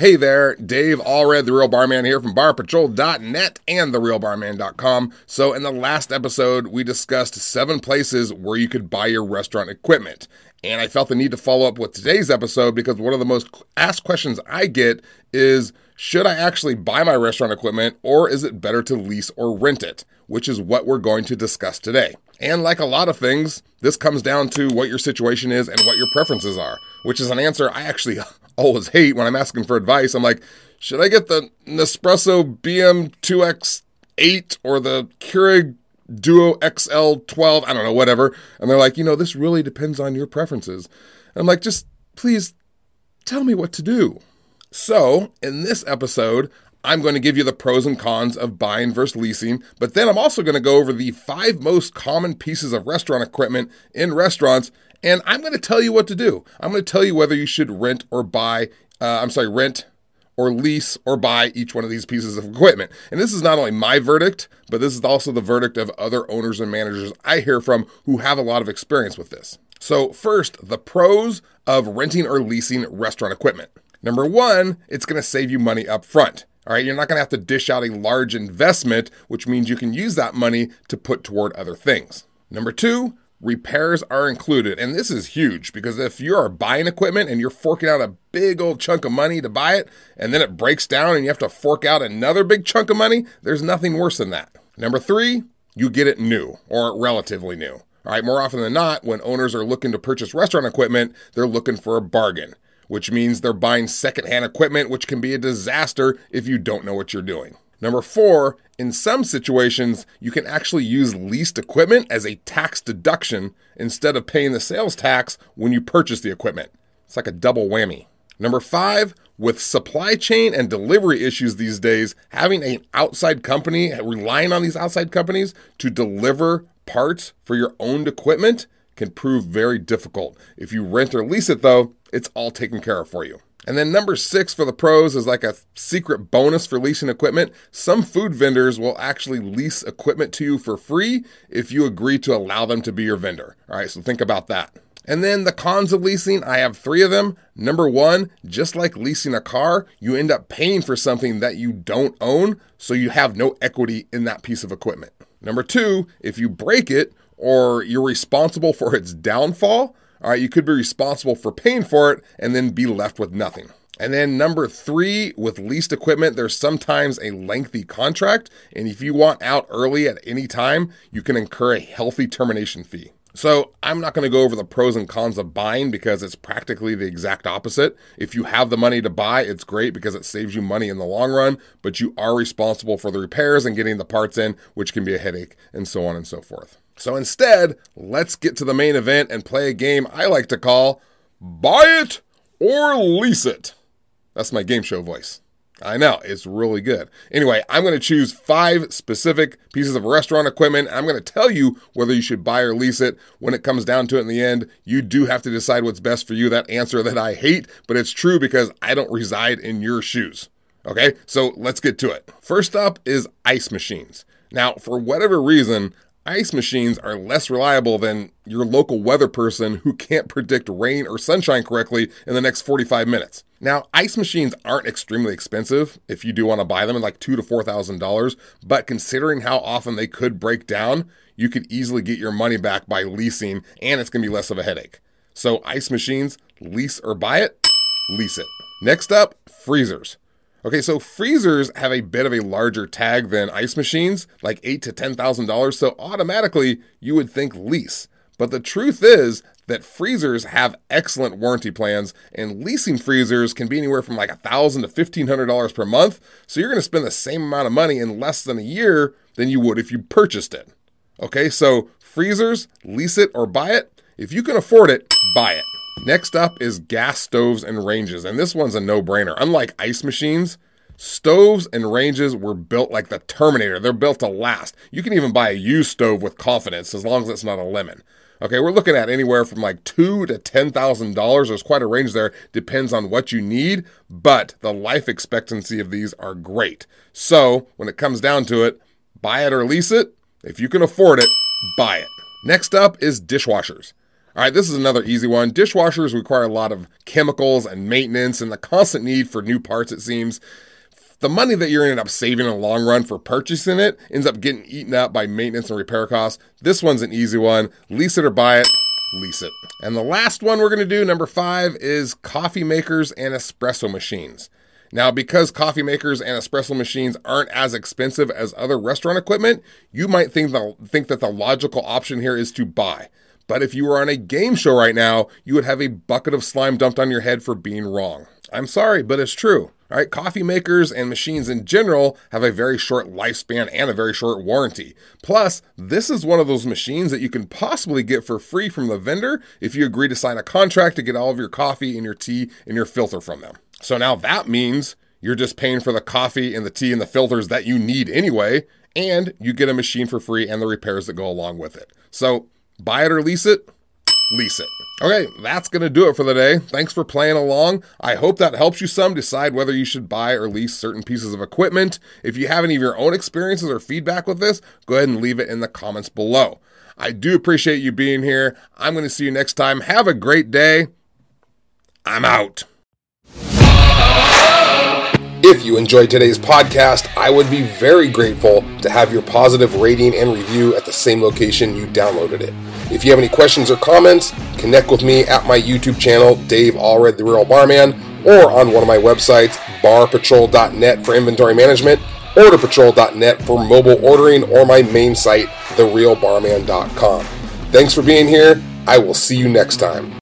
Hey there, Dave Allred, the Real Barman here from barpatrol.net and therealbarman.com. So, in the last episode, we discussed seven places where you could buy your restaurant equipment. And I felt the need to follow up with today's episode because one of the most asked questions I get is should I actually buy my restaurant equipment or is it better to lease or rent it? Which is what we're going to discuss today. And like a lot of things, this comes down to what your situation is and what your preferences are, which is an answer I actually always hate when I'm asking for advice. I'm like, should I get the Nespresso BM2X8 or the Keurig Duo XL12? I don't know, whatever. And they're like, you know, this really depends on your preferences. And I'm like, just please tell me what to do. So, in this episode, I'm going to give you the pros and cons of buying versus leasing, but then I'm also going to go over the five most common pieces of restaurant equipment in restaurants, and I'm going to tell you what to do. I'm going to tell you whether you should rent or buy, uh, I'm sorry, rent or lease or buy each one of these pieces of equipment. And this is not only my verdict, but this is also the verdict of other owners and managers I hear from who have a lot of experience with this. So, first, the pros of renting or leasing restaurant equipment. Number one, it's going to save you money up front. All right, you're not going to have to dish out a large investment, which means you can use that money to put toward other things. Number two, repairs are included. And this is huge because if you are buying equipment and you're forking out a big old chunk of money to buy it, and then it breaks down and you have to fork out another big chunk of money, there's nothing worse than that. Number three, you get it new or relatively new. All right, more often than not, when owners are looking to purchase restaurant equipment, they're looking for a bargain which means they're buying secondhand equipment, which can be a disaster if you don't know what you're doing. Number four, in some situations, you can actually use leased equipment as a tax deduction instead of paying the sales tax when you purchase the equipment. It's like a double whammy. Number five, with supply chain and delivery issues these days, having an outside company, relying on these outside companies to deliver parts for your owned equipment can prove very difficult. If you rent or lease it, though, it's all taken care of for you. And then number six for the pros is like a secret bonus for leasing equipment. Some food vendors will actually lease equipment to you for free if you agree to allow them to be your vendor. All right, so think about that. And then the cons of leasing, I have three of them. Number one, just like leasing a car, you end up paying for something that you don't own, so you have no equity in that piece of equipment. Number two, if you break it, or you're responsible for its downfall, all right, you could be responsible for paying for it and then be left with nothing. And then number three, with leased equipment, there's sometimes a lengthy contract. And if you want out early at any time, you can incur a healthy termination fee. So I'm not going to go over the pros and cons of buying because it's practically the exact opposite. If you have the money to buy, it's great because it saves you money in the long run, but you are responsible for the repairs and getting the parts in, which can be a headache, and so on and so forth. So instead, let's get to the main event and play a game I like to call Buy It or Lease It. That's my game show voice. I know, it's really good. Anyway, I'm going to choose five specific pieces of restaurant equipment. I'm going to tell you whether you should buy or lease it. When it comes down to it in the end, you do have to decide what's best for you. That answer that I hate, but it's true because I don't reside in your shoes. Okay, so let's get to it. First up is ice machines. Now, for whatever reason, ice machines are less reliable than your local weather person who can't predict rain or sunshine correctly in the next 45 minutes. Now, ice machines aren't extremely expensive if you do want to buy them at like two to four thousand dollars, but considering how often they could break down, you could easily get your money back by leasing, and it's gonna be less of a headache. So, ice machines, lease or buy it, lease it. Next up, freezers. Okay, so freezers have a bit of a larger tag than ice machines, like eight to ten thousand dollars. So automatically you would think lease. But the truth is that freezers have excellent warranty plans, and leasing freezers can be anywhere from like a thousand to fifteen hundred dollars per month. So you're going to spend the same amount of money in less than a year than you would if you purchased it. Okay, so freezers, lease it or buy it. If you can afford it, buy it. Next up is gas stoves and ranges, and this one's a no brainer. Unlike ice machines, stoves and ranges were built like the Terminator. They're built to last. You can even buy a used stove with confidence as long as it's not a lemon. Okay, we're looking at anywhere from like two to ten thousand dollars. There's quite a range there. Depends on what you need, but the life expectancy of these are great. So when it comes down to it, buy it or lease it. If you can afford it, buy it. Next up is dishwashers. All right, this is another easy one. Dishwashers require a lot of chemicals and maintenance and the constant need for new parts, it seems. The money that you're going to end up saving in the long run for purchasing it ends up getting eaten up by maintenance and repair costs. This one's an easy one. Lease it or buy it lease it. And the last one we're going to do, number five, is coffee makers and espresso machines. Now, because coffee makers and espresso machines aren't as expensive as other restaurant equipment, you might think, the, think that the logical option here is to buy. But if you were on a game show right now, you would have a bucket of slime dumped on your head for being wrong. I'm sorry, but it's true. All right, coffee makers and machines in general have a very short lifespan and a very short warranty. Plus, this is one of those machines that you can possibly get for free from the vendor if you agree to sign a contract to get all of your coffee and your tea and your filter from them. So now that means you're just paying for the coffee and the tea and the filters that you need anyway, and you get a machine for free and the repairs that go along with it. So buy it or lease it, lease it. Okay, that's going to do it for the day. Thanks for playing along. I hope that helps you some decide whether you should buy or lease certain pieces of equipment. If you have any of your own experiences or feedback with this, go ahead and leave it in the comments below. I do appreciate you being here. I'm going to see you next time. Have a great day. I'm out. If you enjoyed today's podcast, I would be very grateful to have your positive rating and review at the same location you downloaded it. If you have any questions or comments, connect with me at my YouTube channel, Dave Allred, The Real Barman, or on one of my websites, barpatrol.net for inventory management, orderpatrol.net for mobile ordering, or my main site, therealbarman.com. Thanks for being here. I will see you next time.